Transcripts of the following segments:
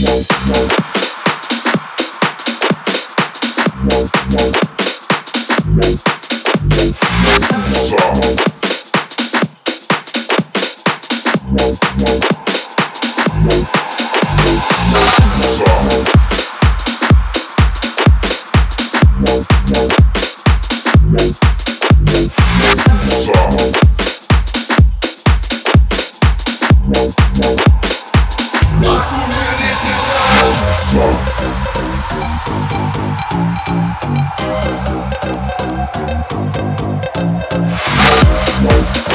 Soft. Я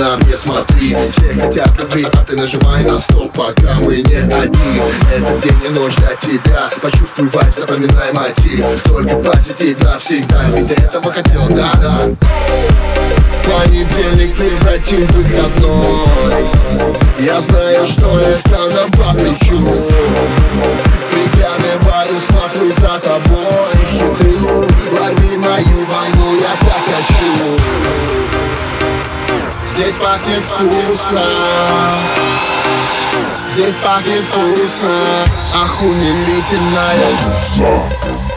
по сторонам не смотри Все хотят любви, а ты нажимай на стоп Пока мы не одни. Этот день и ночь для тебя. Почувствуй вайб, запоминай мотив. Только позитив навсегда Ведь этого хотел, да-да Понедельник превратим в выходной. Я знаю, что это нам по плечу. Приглядываю, смотрю за тобой Пахнет вкусно. Здесь пахнет вкусно. Охуенительная А,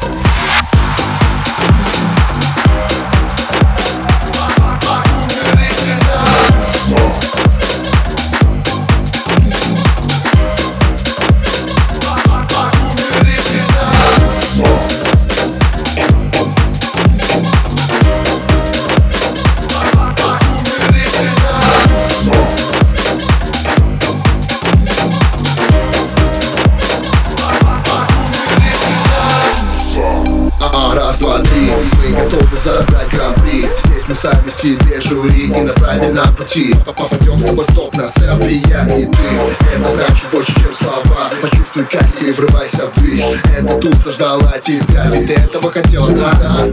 сами себе жюри и на правильном пути Попадем с тобой в топ на селфи, я и ты. Это значит больше, чем слова. Почувствуй, как ты врывайся в движ. Эта туса ждала тебя, ведь ты этого хотела, да-да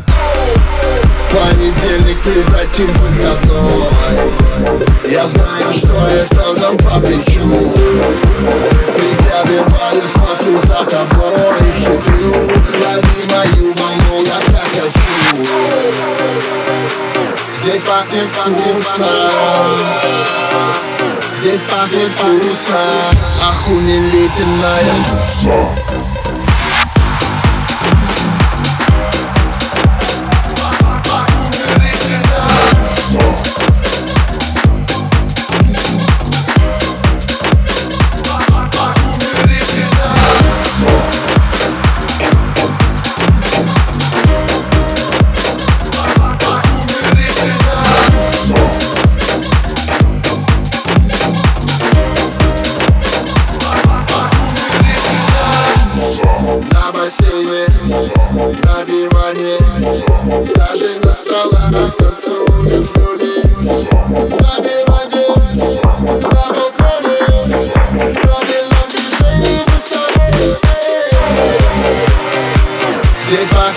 Понедельник превратим в выходной. Я знаю, что это нам по плечу. Приглядываю, смотрю за тобой Хитрю, лови мою пахнет вкусно. Здесь пахнет вкусно. Охуенительная На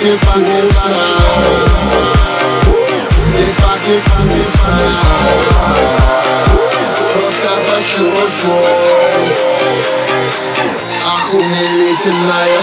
Здесь вкусно Здесь пахнет вкусно Просто пощупай Охуенительная